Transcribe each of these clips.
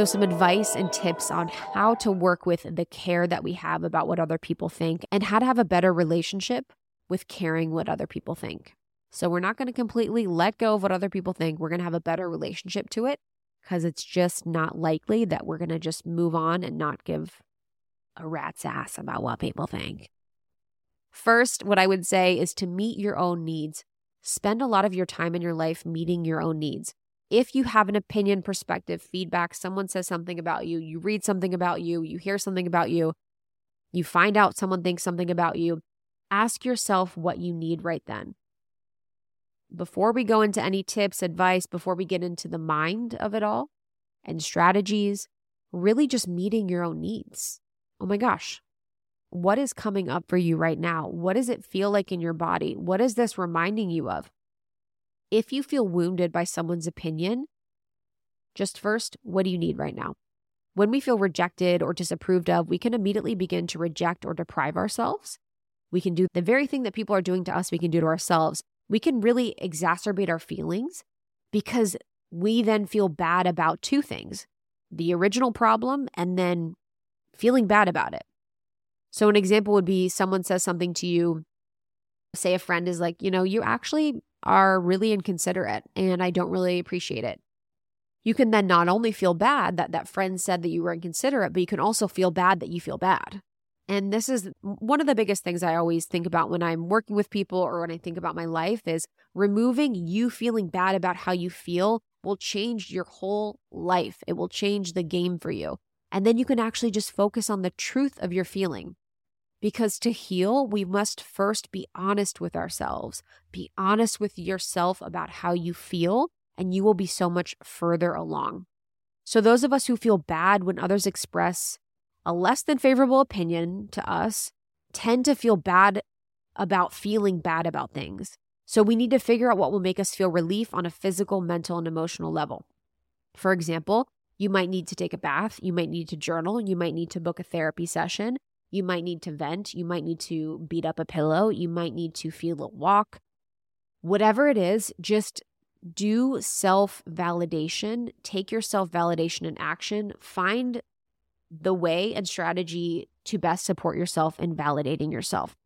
So, some advice and tips on how to work with the care that we have about what other people think and how to have a better relationship with caring what other people think. So, we're not going to completely let go of what other people think. We're going to have a better relationship to it because it's just not likely that we're going to just move on and not give a rat's ass about what people think. First, what I would say is to meet your own needs. Spend a lot of your time in your life meeting your own needs if you have an opinion, perspective, feedback, someone says something about you, you read something about you, you hear something about you, you find out someone thinks something about you, ask yourself what you need right then. Before we go into any tips, advice, before we get into the mind of it all and strategies, really just meeting your own needs. Oh my gosh, what is coming up for you right now? What does it feel like in your body? What is this reminding you of? If you feel wounded by someone's opinion, just first, what do you need right now? When we feel rejected or disapproved of, we can immediately begin to reject or deprive ourselves. We can do the very thing that people are doing to us, we can do to ourselves. We can really exacerbate our feelings because we then feel bad about two things the original problem and then feeling bad about it. So, an example would be someone says something to you, say a friend is like, you know, you actually are really inconsiderate and I don't really appreciate it. You can then not only feel bad that that friend said that you were inconsiderate, but you can also feel bad that you feel bad. And this is one of the biggest things I always think about when I'm working with people or when I think about my life is removing you feeling bad about how you feel will change your whole life. It will change the game for you. And then you can actually just focus on the truth of your feeling. Because to heal, we must first be honest with ourselves. Be honest with yourself about how you feel, and you will be so much further along. So, those of us who feel bad when others express a less than favorable opinion to us tend to feel bad about feeling bad about things. So, we need to figure out what will make us feel relief on a physical, mental, and emotional level. For example, you might need to take a bath, you might need to journal, you might need to book a therapy session, you might need to vent. You might need to beat up a pillow. You might need to feel a walk. Whatever it is, just do self validation. Take your self validation in action. Find the way and strategy to best support yourself in validating yourself.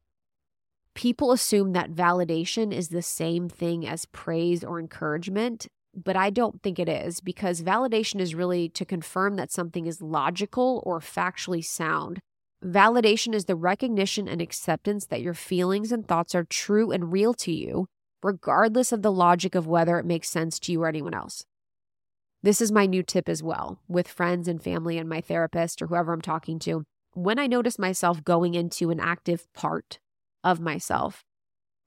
People assume that validation is the same thing as praise or encouragement, but I don't think it is because validation is really to confirm that something is logical or factually sound. Validation is the recognition and acceptance that your feelings and thoughts are true and real to you, regardless of the logic of whether it makes sense to you or anyone else. This is my new tip as well with friends and family and my therapist or whoever I'm talking to. When I notice myself going into an active part of myself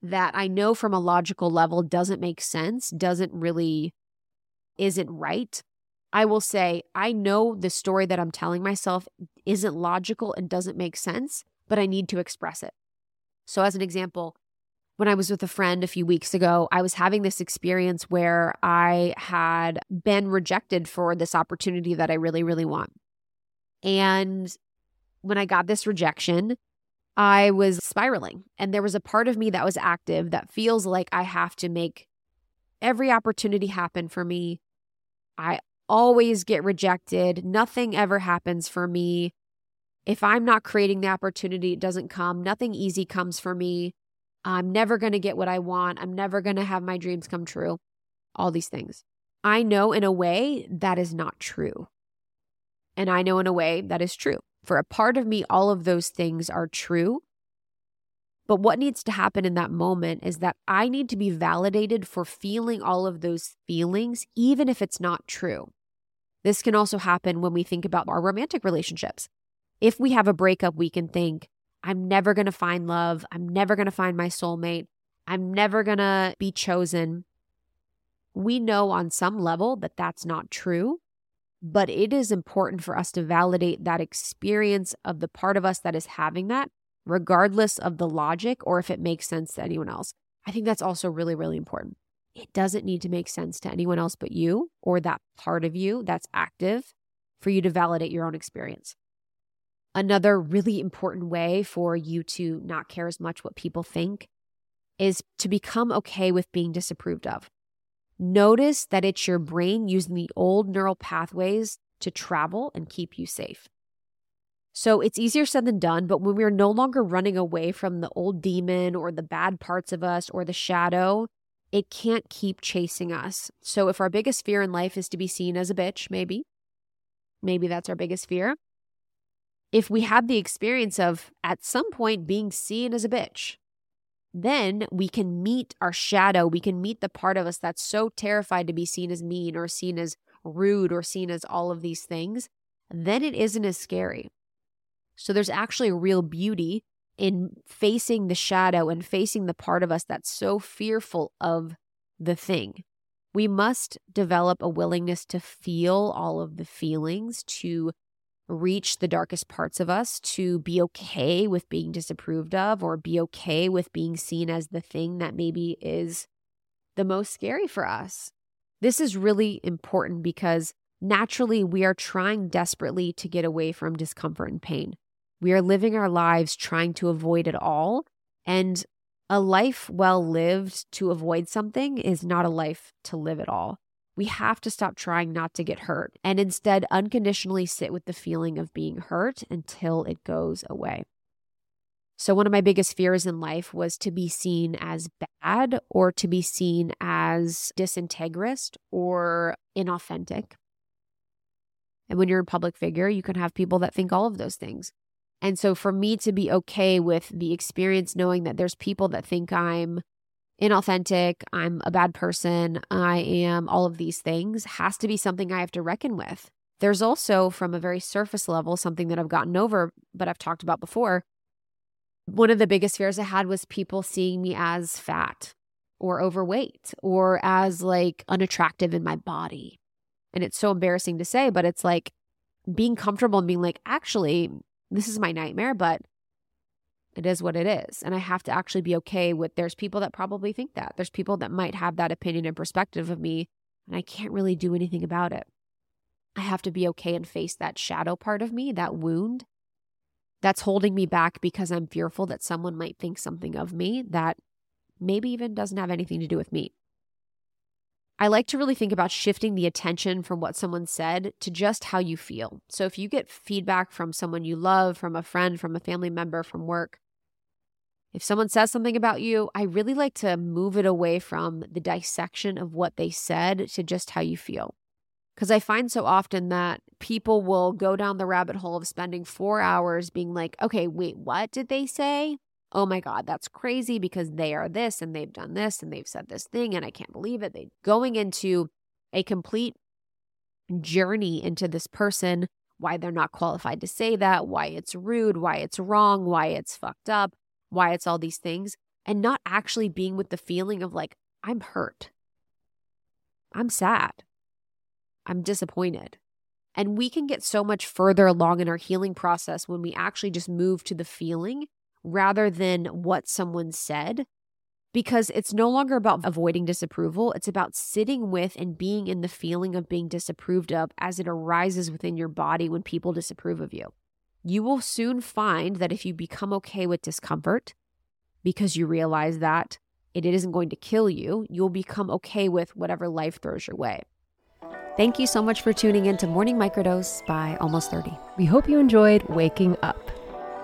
that I know from a logical level doesn't make sense, doesn't really, isn't right, I will say, I know the story that I'm telling myself isn't logical and doesn't make sense, but I need to express it. So, as an example, when I was with a friend a few weeks ago, I was having this experience where I had been rejected for this opportunity that I really, really want. And when I got this rejection, I was spiraling. And there was a part of me that was active that feels like I have to make every opportunity happen for me. I always get rejected. Nothing ever happens for me. If I'm not creating the opportunity, it doesn't come. Nothing easy comes for me. I'm never going to get what I want. I'm never going to have my dreams come true. All these things. I know in a way that is not true. And I know in a way that is true. For a part of me, all of those things are true. But what needs to happen in that moment is that I need to be validated for feeling all of those feelings, even if it's not true. This can also happen when we think about our romantic relationships. If we have a breakup, we can think, I'm never going to find love. I'm never going to find my soulmate. I'm never going to be chosen. We know on some level that that's not true, but it is important for us to validate that experience of the part of us that is having that, regardless of the logic or if it makes sense to anyone else. I think that's also really, really important. It doesn't need to make sense to anyone else but you or that part of you that's active for you to validate your own experience. Another really important way for you to not care as much what people think is to become okay with being disapproved of. Notice that it's your brain using the old neural pathways to travel and keep you safe. So it's easier said than done, but when we're no longer running away from the old demon or the bad parts of us or the shadow, it can't keep chasing us. So if our biggest fear in life is to be seen as a bitch, maybe, maybe that's our biggest fear. If we have the experience of at some point being seen as a bitch, then we can meet our shadow. We can meet the part of us that's so terrified to be seen as mean or seen as rude or seen as all of these things. Then it isn't as scary. So there's actually a real beauty in facing the shadow and facing the part of us that's so fearful of the thing. We must develop a willingness to feel all of the feelings, to reach the darkest parts of us, to be okay with being disapproved of, or be okay with being seen as the thing that maybe is the most scary for us. This is really important because naturally we are trying desperately to get away from discomfort and pain. We are living our lives trying to avoid it all. And a life well lived to avoid something is not a life to live at all. We have to stop trying not to get hurt and instead unconditionally sit with the feeling of being hurt until it goes away. So, one of my biggest fears in life was to be seen as bad or to be seen as disintegrist or inauthentic. And when you're a public figure, you can have people that think all of those things. And so for me to be okay with the experience, knowing that there's people that think I'm inauthentic, I'm a bad person, I am all of these things, has to be something I have to reckon with. There's also, from a very surface level, something that I've gotten over, but I've talked about before. One of the biggest fears I had was people seeing me as fat or overweight or as like unattractive in my body. And it's so embarrassing to say, but it's like being comfortable and being like, actually, this is my nightmare, but it is what it is. And I have to actually be okay with there's people that probably think that. There's people that might have that opinion and perspective of me, and I can't really do anything about it. I have to be okay and face that shadow part of me, that wound that's holding me back because I'm fearful that someone might think something of me that maybe even doesn't have anything to do with me. I like to really think about shifting the attention from what someone said to just how you feel. So if you get feedback from someone you love, from a friend, from a family member, from work, if someone says something about you, I really like to move it away from the dissection of what they said to just how you feel. Because I find so often that people will go down the rabbit hole of spending four hours being like, okay, wait, what did they say? Oh my God, that's crazy because they are this and they've done this and they've said this thing and I can't believe it. They going into a complete journey into this person, why they're not qualified to say that, why it's rude, why it's wrong, why it's fucked up, why it's all these things, and not actually being with the feeling of like, I'm hurt. I'm sad. I'm disappointed. And we can get so much further along in our healing process when we actually just move to the feeling rather than what someone said because it's no longer about avoiding disapproval. It's about sitting with and being in the feeling of being disapproved of as it arises within your body when people disapprove of you. You will soon find that if you become okay with discomfort because you realize that it isn't going to kill you, you'll become okay with whatever life throws your way. Thank you so much for tuning in to Morning Microdose by Almost 30. We hope you enjoyed waking up.